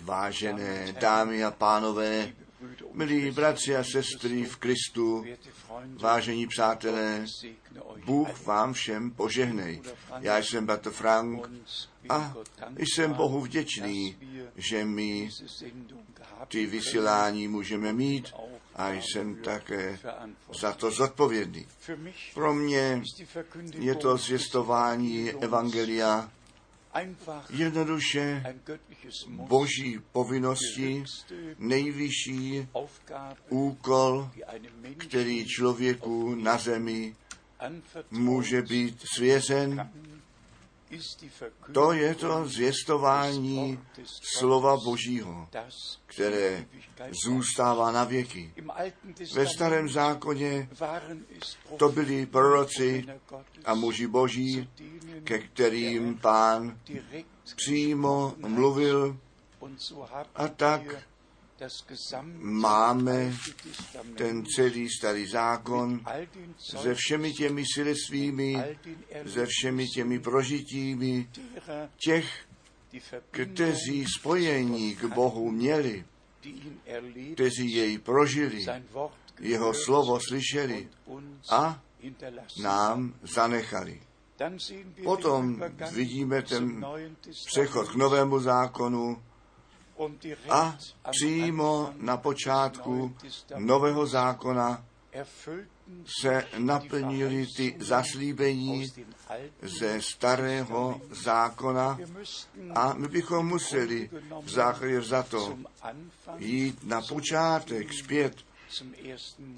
Vážené dámy a pánové, milí bratři a sestry v Kristu, vážení přátelé, Bůh vám všem požehnej. Já jsem bratr Frank a jsem Bohu vděčný, že my ty vysílání můžeme mít a jsem také za to zodpovědný. Pro mě je to zvěstování Evangelia jednoduše boží povinnosti, nejvyšší úkol, který člověku na zemi může být svěřen, to je to zvěstování slova Božího, které zůstává na věky. Ve starém zákoně to byli proroci a muži Boží, ke kterým pán přímo mluvil a tak máme ten celý starý zákon se všemi těmi svědectvími, se všemi těmi prožitími těch, kteří spojení k Bohu měli, kteří jej prožili, jeho slovo slyšeli a nám zanechali. Potom vidíme ten přechod k novému zákonu, a přímo na počátku nového zákona se naplnili ty zaslíbení ze starého zákona a my bychom museli v základě za to jít na počátek zpět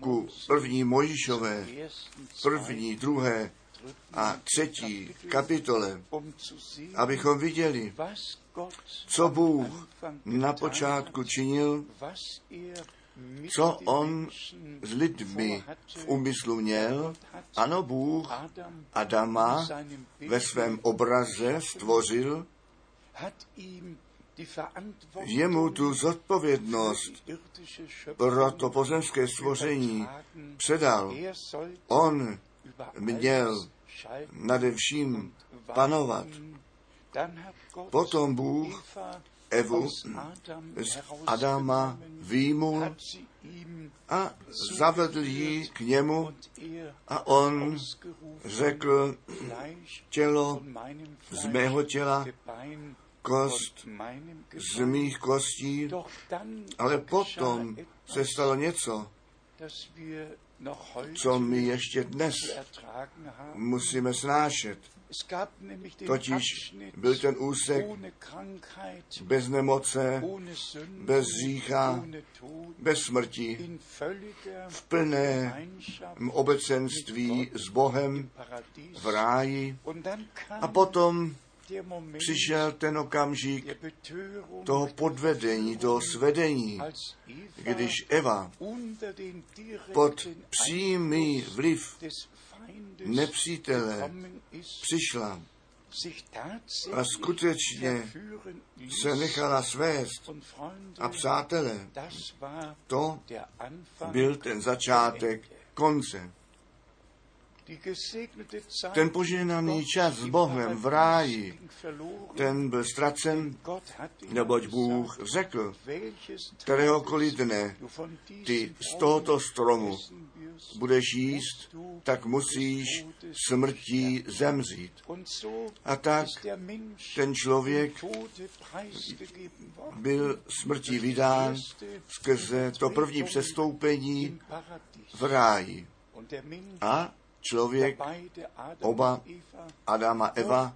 ku první Mojišové, první, druhé a třetí kapitole, abychom viděli, co Bůh na počátku činil, co on s lidmi v úmyslu měl. Ano, Bůh Adama ve svém obraze stvořil, jemu tu zodpovědnost pro to pozemské stvoření předal. On měl nade vším panovat. Potom Bůh Evu z Adama výjimul a zavedl ji k němu a on řekl tělo z mého těla, kost z mých kostí, ale potom se stalo něco, co my ještě dnes musíme snášet. Totiž byl ten úsek bez nemoce, bez řícha, bez smrti, v plné obecenství s Bohem v ráji. A potom přišel ten okamžik toho podvedení, toho svedení, když Eva pod přímý vliv nepřítele přišla a skutečně se nechala svést. A přátelé, to byl ten začátek konce. Ten požehnaný čas s Bohem v ráji, ten byl ztracen, neboť Bůh řekl, kteréhokoliv dne ty z tohoto stromu budeš jíst, tak musíš smrtí zemřít. A tak ten člověk byl smrtí vydán skrze to první přestoupení v ráji. A člověk, oba Adama Eva,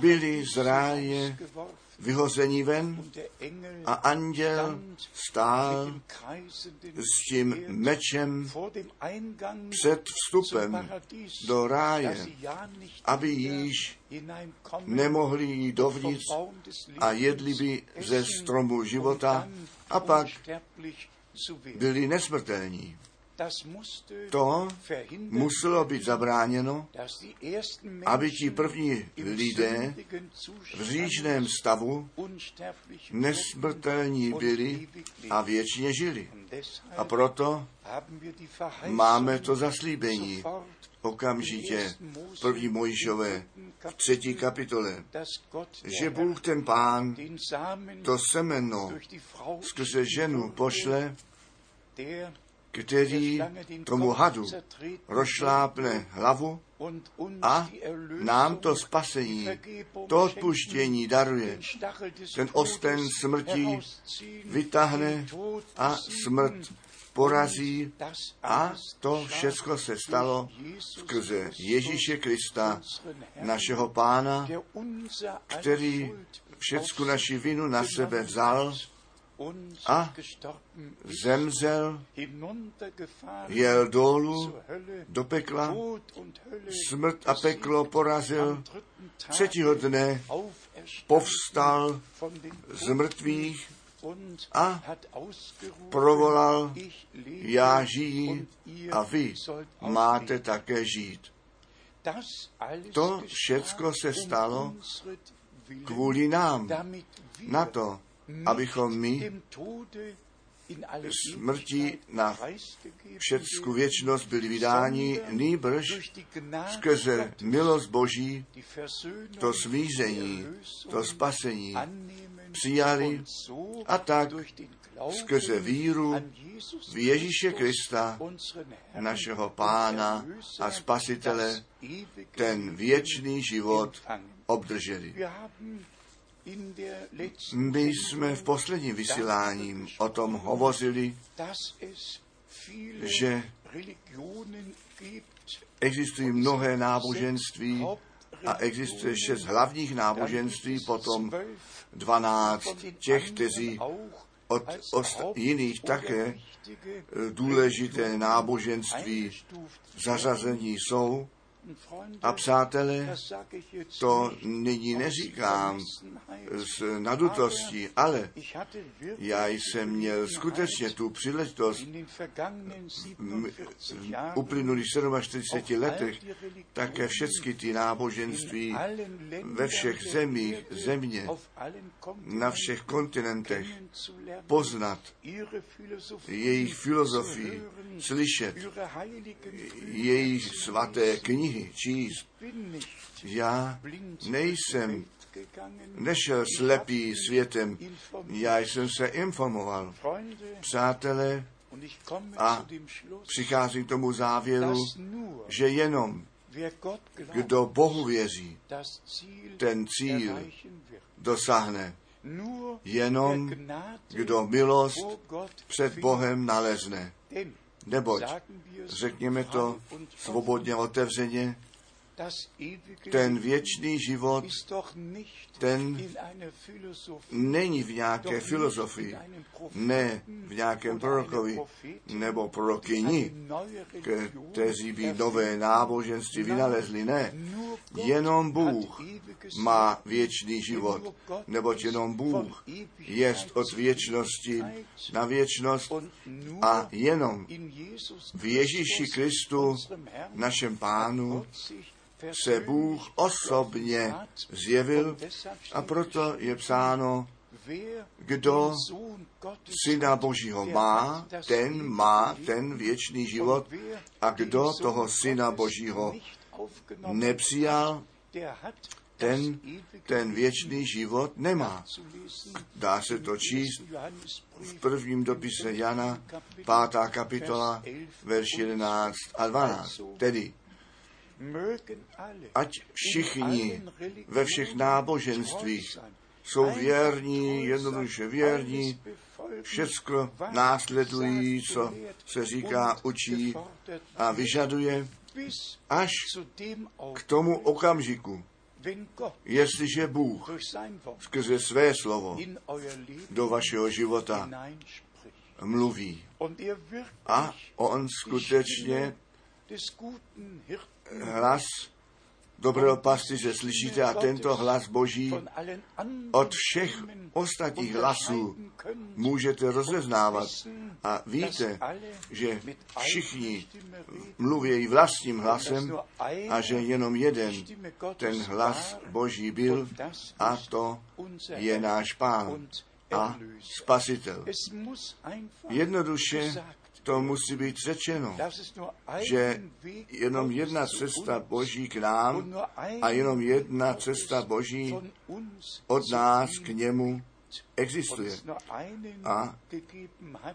byli z ráje vyhození ven a anděl stál s tím mečem před vstupem do ráje, aby již nemohli jít dovnitř a jedli by ze stromu života a pak byli nesmrtelní. To muselo být zabráněno, aby ti první lidé v říčném stavu nesmrtelní byli a věčně žili. A proto máme to zaslíbení okamžitě první Mojžové v třetí kapitole, že Bůh ten pán to semeno skrze ženu pošle, který tomu hadu rozšlápne hlavu a nám to spasení, to odpuštění daruje. Ten osten smrti vytáhne a smrt porazí a to všechno se stalo skrze Ježíše Krista, našeho pána, který všecku naši vinu na sebe vzal a zemřel, jel dolů do pekla, smrt a peklo porazil, třetího dne povstal z mrtvých a provolal, já žiji a vy máte také žít. To všecko se stalo kvůli nám, na to, abychom my smrti na všecku věčnost byli vydáni, nýbrž skrze milost Boží to smíření, to spasení přijali a tak skrze víru v Ježíše Krista, našeho Pána a Spasitele, ten věčný život obdrželi. My jsme v posledním vysílání o tom hovořili, že existují mnohé náboženství a existuje šest hlavních náboženství, potom dvanáct těch, kteří od, od jiných také důležité náboženství zařazení jsou. A přátelé, to nyní neříkám s nadutostí, ale já jsem měl skutečně tu příležitost v uplynulých 47 letech také všechny ty náboženství ve všech zemích země, na všech kontinentech poznat jejich filozofii, slyšet jejich svaté knihy, číst. Já nejsem nešel slepý světem, já jsem se informoval. Přátelé, a přicházím k tomu závěru, že jenom kdo Bohu věří, ten cíl dosáhne. Jenom kdo milost před Bohem nalezne. Neboť, řekněme to svobodně, otevřeně, ten věčný život, ten není v nějaké filozofii, ne v nějakém prorokovi nebo prorokyni, kteří by nové náboženství vynalezli, ne. Jenom Bůh má věčný život, neboť jenom Bůh jest od věčnosti na věčnost a jenom v Ježíši Kristu, našem Pánu, se Bůh osobně zjevil a proto je psáno, kdo Syna Božího má, ten má ten věčný život a kdo toho Syna Božího nepřijal, ten ten věčný život nemá. Dá se to číst v prvním dopise Jana, pátá kapitola, verš 11 a 12. Tedy ať všichni ve všech náboženstvích jsou věrní, jednoduše věrní, všecko následují, co se říká, učí a vyžaduje, až k tomu okamžiku, jestliže Bůh skrze své slovo do vašeho života mluví a on skutečně hlas dobrého pastýře slyšíte a tento hlas Boží od všech ostatních hlasů můžete rozeznávat a víte, že všichni mluví vlastním hlasem a že jenom jeden ten hlas Boží byl a to je náš Pán a Spasitel. Jednoduše to musí být řečeno, že jenom jedna cesta Boží k nám a jenom jedna cesta Boží od nás k němu existuje. A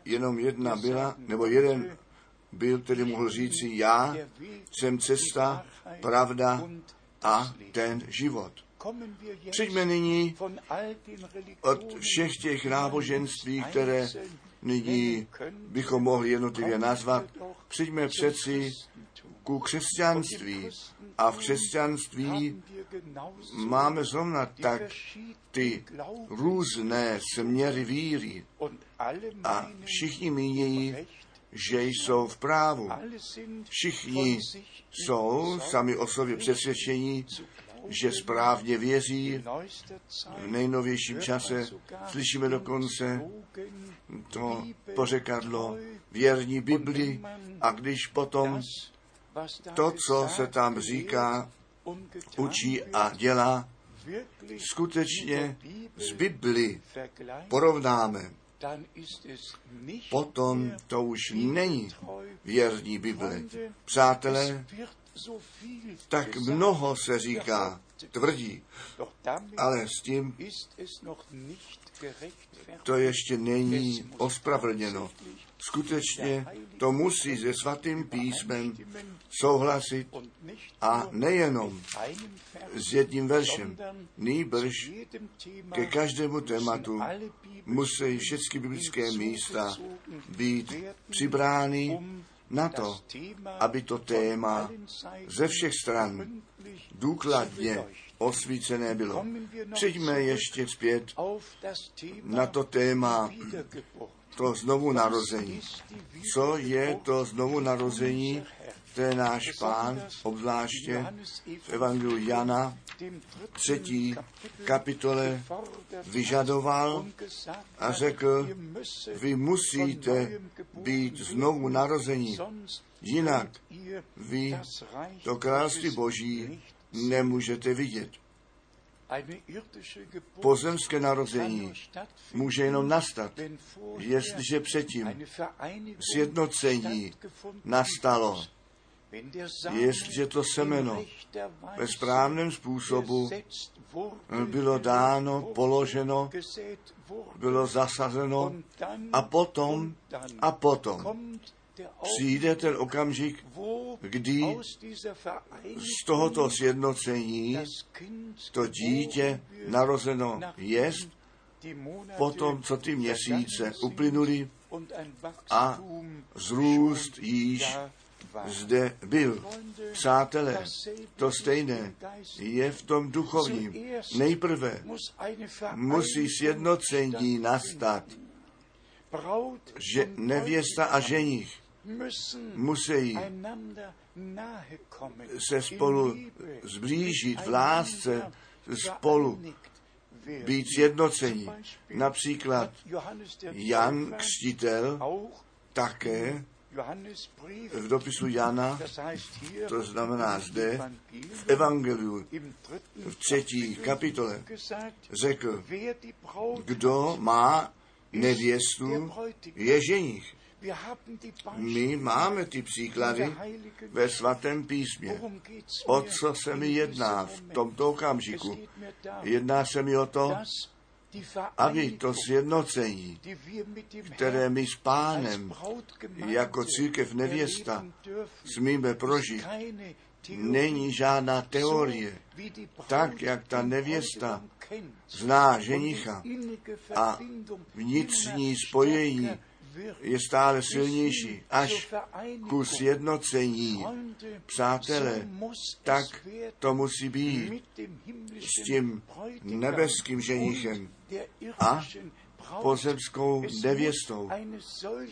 jenom jedna byla, nebo jeden byl, který mohl říci, já jsem cesta, pravda a ten život. Přijďme nyní od všech těch náboženství, které nyní bychom mohli jednotlivě nazvat, přijďme přeci ku křesťanství. A v křesťanství máme zrovna tak ty různé směry víry. A všichni mínějí, že jsou v právu. Všichni jsou sami o sobě přesvědčení, že správně věří. V nejnovějším čase slyšíme dokonce to pořekadlo věrní Bibli a když potom to, co se tam říká, učí a dělá, skutečně z Bibli porovnáme, potom to už není věrní Bible. Přátelé, tak mnoho se říká, tvrdí, ale s tím to ještě není ospravedlněno. Skutečně to musí se svatým písmem souhlasit a nejenom s jedním veršem, nýbrž ke každému tématu musí všechny biblické místa být přibrány na to, aby to téma ze všech stran důkladně osvícené bylo. Přijďme ještě zpět na to téma to znovu narození. Co je to znovu narození? To je náš pán, obzvláště v Evangeliu Jana, třetí kapitole, vyžadoval a řekl, vy musíte být znovu narození, jinak vy to království Boží nemůžete vidět. Pozemské narození může jenom nastat, jestliže předtím sjednocení nastalo, jestliže to semeno ve správném způsobu bylo dáno, položeno, bylo zasazeno a potom, a potom přijde ten okamžik, kdy z tohoto sjednocení to dítě narozeno jest, potom, co ty měsíce uplynuly a zrůst již zde byl. Přátelé, to stejné je v tom duchovním. Nejprve musí sjednocení nastat, že nevěsta a ženich musí se spolu zblížit v lásce, spolu být sjednocení. Například Jan Křtitel také v dopisu Jana, to znamená zde, v Evangeliu, v třetí kapitole, řekl, kdo má nevěstu, je ženich. My máme ty příklady ve svatém písmě. O co se mi jedná v tomto okamžiku? Jedná se mi o to, aby to sjednocení, které my s pánem jako církev nevěsta smíme prožít, není žádná teorie, tak jak ta nevěsta zná ženicha a vnitřní spojení je stále silnější až ku sjednocení. Přátelé, tak to musí být s tím nebeským ženichem a pozemskou nevěstou.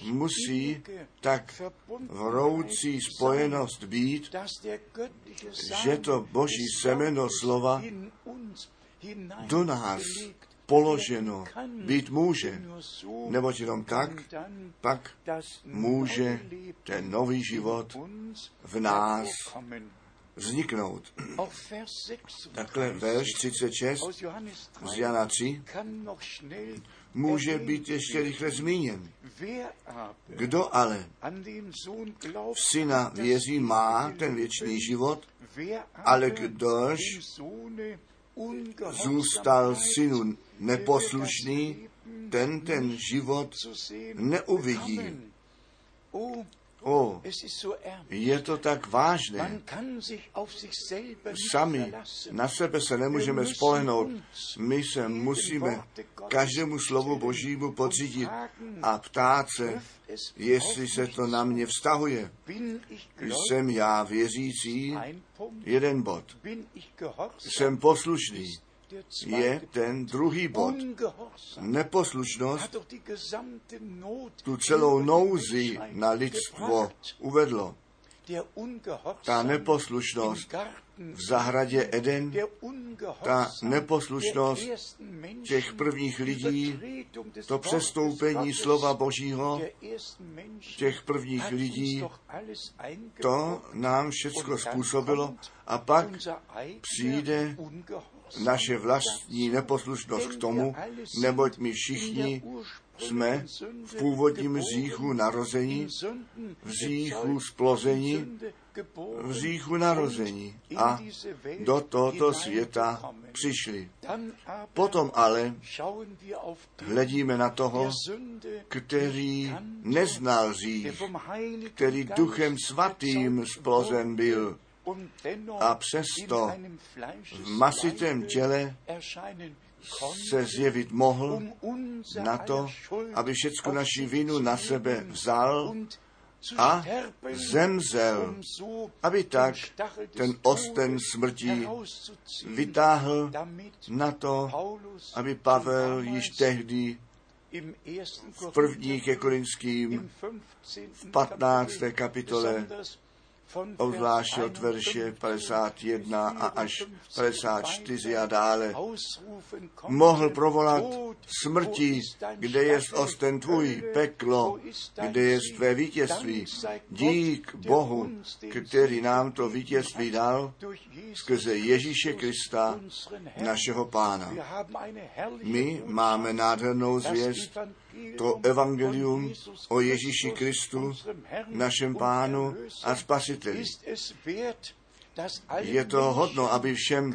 Musí tak vroucí spojenost být, že to boží semeno slova do nás položeno být může, neboť jenom tak, pak může ten nový život v nás vzniknout. Takhle verš 36 z Jana 3 může být ještě rychle zmíněn. Kdo ale v syna věří má ten věčný život, ale kdož zůstal synu neposlušný, ten ten život neuvidí. O, je to tak vážné. Sami na sebe se nemůžeme spolehnout. My se musíme každému slovu Božímu podřídit a ptát se, jestli se to na mě vztahuje. Jsem já věřící? Jeden bod. Jsem poslušný je ten druhý bod. Neposlušnost tu celou nouzi na lidstvo uvedlo. Ta neposlušnost v zahradě Eden, ta neposlušnost těch prvních lidí, to přestoupení slova Božího, těch prvních lidí, to nám všecko způsobilo a pak přijde naše vlastní neposlušnost k tomu, neboť my všichni jsme v původním říchu narození, v říchu splození, v říchu narození a do tohoto světa přišli. Potom ale hledíme na toho, který neznal řích, který duchem svatým splozen byl a přesto v masitém těle se zjevit mohl na to, aby všecko naši vinu na sebe vzal a zemzel, aby tak ten osten smrti vytáhl na to, aby Pavel již tehdy v první ke Korinským v 15. kapitole obzvláště od verše 51 a až 54 a dále, mohl provolat smrti, kde je osten tvůj, peklo, kde je tvé vítězství. Dík Bohu, který nám to vítězství dal skrze Ježíše Krista, našeho Pána. My máme nádhernou zvěst, to evangelium o Ježíši Kristu, našem pánu a spasiteli. Je to hodno, aby všem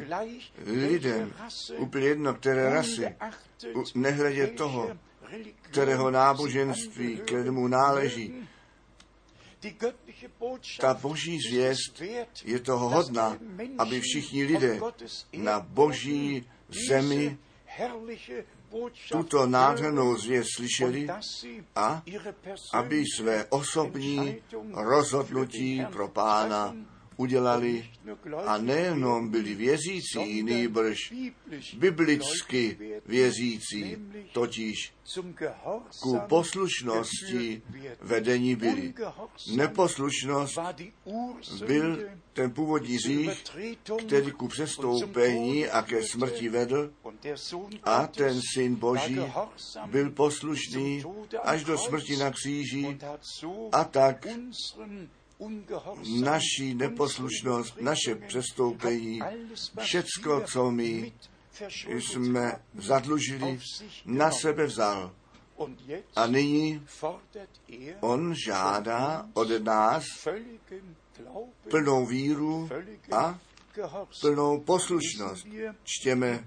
lidem, úplně jedno, které rasy, nehledě toho, kterého náboženství, kterému náleží, ta boží zvěst je toho hodna, aby všichni lidé na boží zemi tuto nádhernou zvěst slyšeli a aby své osobní rozhodnutí pro pána udělali a nejenom byli věřící, nýbrž biblicky věřící, totiž ku poslušnosti vedení byli. Neposlušnost byl ten původní řích, který ku přestoupení a ke smrti vedl a ten syn Boží byl poslušný až do smrti na kříži a tak naší neposlušnost, naše přestoupení, všecko, co my jsme zadlužili, na sebe vzal. A nyní on žádá od nás plnou víru a plnou poslušnost. Čtěme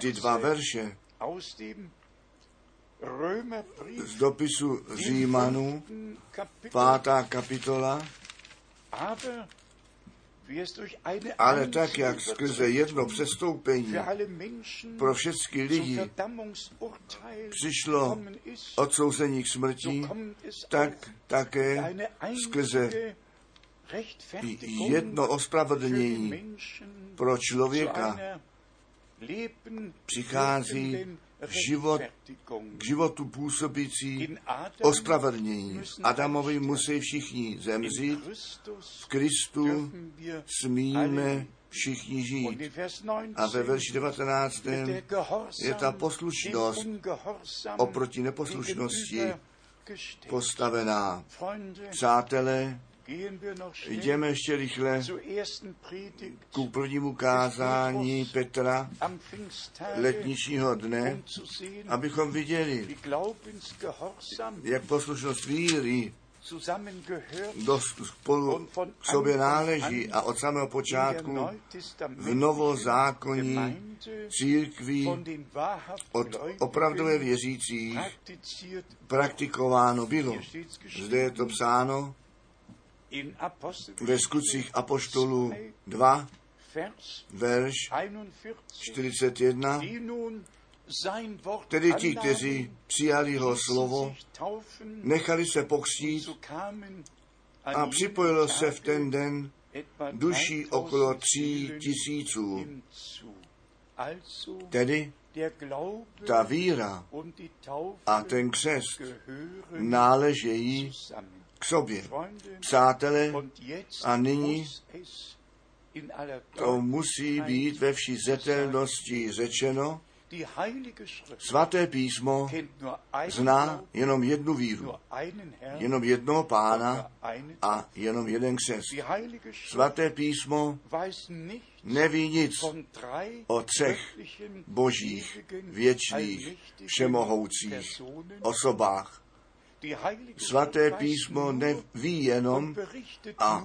ty dva verše z dopisu Římanů, pátá kapitola, ale tak, jak skrze jedno přestoupení pro všechny lidi přišlo odsouzení k smrti, tak také skrze jedno ospravedlnění pro člověka přichází život, k životu působící ospravedlnění. Adamovi musí všichni zemřít, v Kristu smíme všichni žít. A ve verši 19. je ta poslušnost oproti neposlušnosti postavená. Přátelé, Jdeme ještě rychle ku prvnímu kázání Petra letničního dne, abychom viděli, jak poslušnost víry dost spolu k sobě náleží a od samého počátku v novozákonní církví od opravdové věřících praktikováno bylo. Zde je to psáno ve skutcích Apoštolů 2, verš 41, tedy ti, kteří přijali jeho slovo, nechali se pokřtít a připojilo se v ten den duší okolo tří tisíců. Tedy ta víra a ten křest náležejí k sobě. Přátelé, a nyní to musí být ve vší zetelnosti řečeno, Svaté písmo zná jenom jednu víru, jenom jednoho pána a jenom jeden křest. Svaté písmo neví nic o třech božích, věčných, všemohoucích osobách. Svaté písmo neví jenom a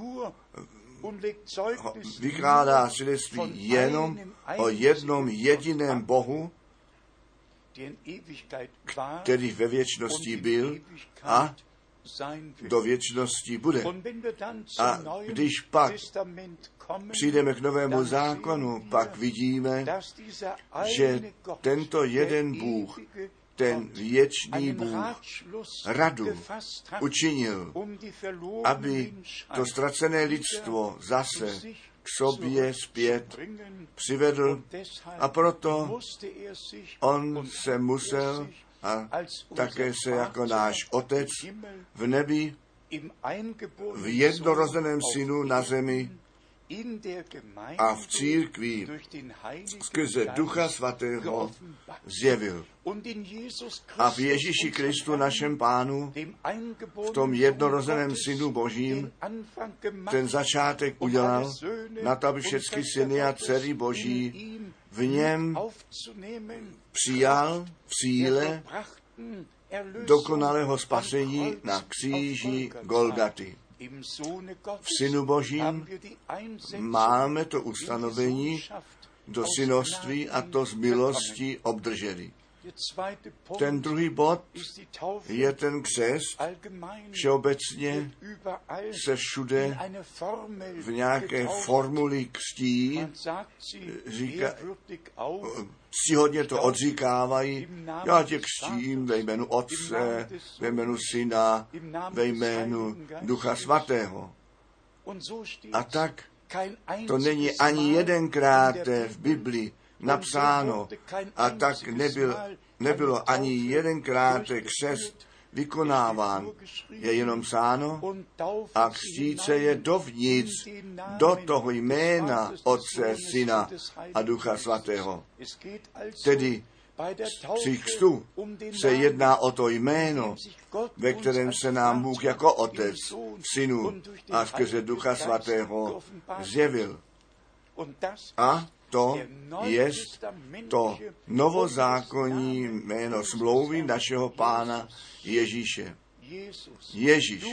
vykládá svědectví jenom o jednom jediném Bohu, který ve věčnosti byl a do věčnosti bude. A když pak přijdeme k novému zákonu, pak vidíme, že tento jeden Bůh ten věčný Bůh radu učinil, aby to ztracené lidstvo zase k sobě zpět přivedl. A proto on se musel a také se jako náš otec v nebi v jednorozeném synu na zemi a v církvi skrze Ducha Svatého zjevil. A v Ježíši Kristu, našem pánu, v tom jednorozeném synu Božím, ten začátek udělal na to, aby všechny syny a dcery Boží v něm přijal v síle dokonalého spasení na kříži Golgaty. V Synu Božím máme to ustanovení do synoství a to z milosti obdrželi. Ten druhý bod je ten křest. Všeobecně se všude v nějaké formuli křtí, říká, hodně to odříkávají, já tě křtím ve jménu Otce, ve jménu Syna, ve jménu Ducha Svatého. A tak to není ani jedenkrát v Biblii napsáno a tak nebyl, nebylo ani jedenkrát křest vykonáván. Je jenom psáno a křtít se je dovnitř do toho jména Otce, Syna a Ducha Svatého. Tedy při křtu se jedná o to jméno, ve kterém se nám Bůh jako Otec, Synu a skrze Ducha Svatého zjevil. A to je to novozákonní jméno smlouvy našeho pána Ježíše. Ježíš,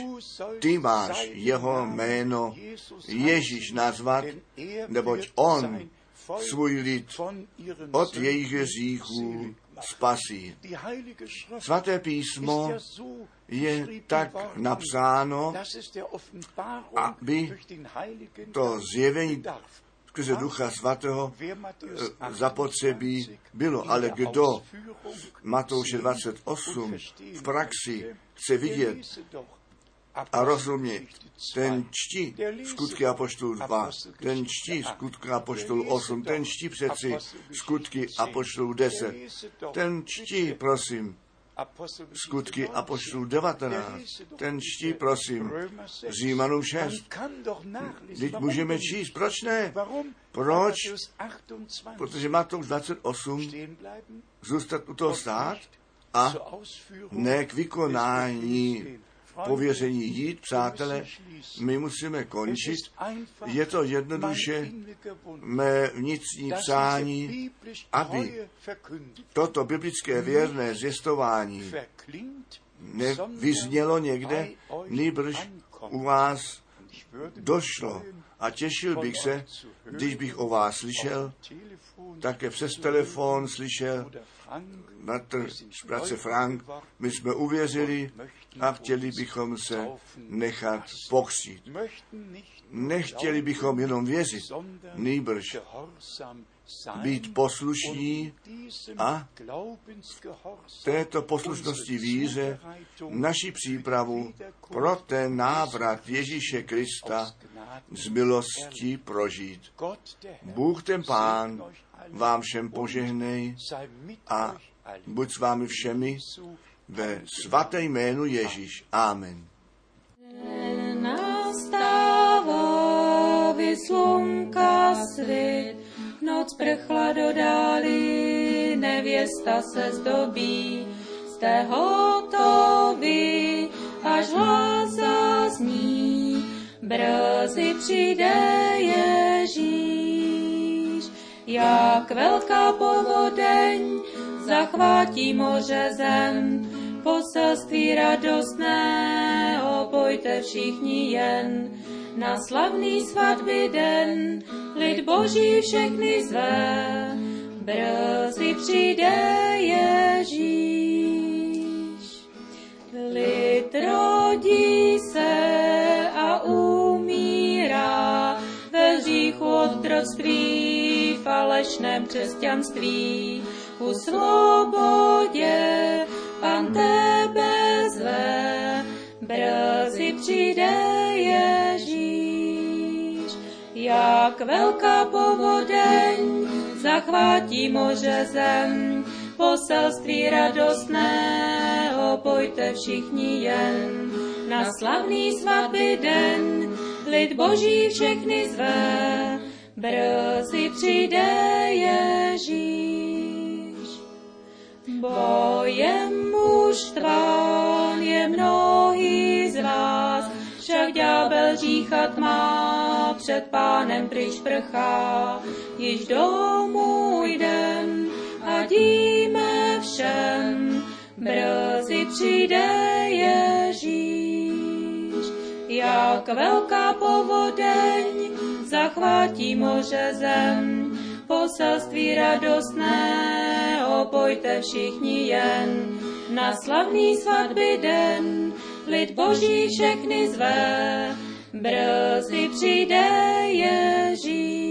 ty máš jeho jméno Ježíš nazvat, neboť on svůj lid od jejich hříchů spasí. Svaté písmo je tak napsáno, aby to zjevení skrze Ducha Svatého eh, zapotřebí bylo. Ale kdo Matouše 28 v praxi chce vidět, a rozumět. Ten čtí skutky Apoštolů 2, ten čtí skutky Apoštolů 8, ten čtí přeci skutky Apoštolů 10, ten čtí, prosím, skutky Apoštolů 19, ten čtí, prosím, Římanům 6. Teď můžeme číst, proč ne? Proč? Protože Matouš 28 zůstat u toho stát a ne k vykonání pověření jít, přátelé, my musíme končit. Je to jednoduše mé vnitřní přání, aby toto biblické věrné zjistování nevyznělo někde, nýbrž u vás došlo. A těšil bych se, když bych o vás slyšel, také přes telefon slyšel, bratr bratře Frank, my jsme uvěřili a chtěli bychom se nechat pokřít. Nechtěli bychom jenom věřit, nýbrž být poslušní a této poslušnosti víře naši přípravu pro ten návrat Ježíše Krista z milosti prožít. Bůh ten Pán vám všem požehnej a buď s vámi všemi ve svaté jménu Ježíš. Amen. Nastává vyslunka svit, noc prchla do dály, nevěsta se zdobí, jste hotovi, až hlas zazní, brzy přijde Ježíš. Jak velká povodeň zachvátí moře zem, poselství radostné, opojte všichni jen, na slavný svatby den, lid boží všechny zve, brzy přijde Ježíš. Lid rodí se a umírá ve hříchu otroctví, falešném křesťanství, u svobodě pan tebe zve, brzy přijde Ježíš. Jak velká povodeň zachvátí moře zem, poselství radostné, opojte všichni jen. Na slavný svatby den lid boží všechny zve, brzy přijde Ježíš. Bojem mužstván je mnohý z vás, však ďábel říchat má, před pánem pryč prchá, již domů jdem a díme všem, brzy přijde Ježíš. Jak velká povodeň zachvátí moře zem, poselství radostné, opojte všichni jen. Na slavný svatby den, lid boží všechny zve, brzy přijde Ježíš.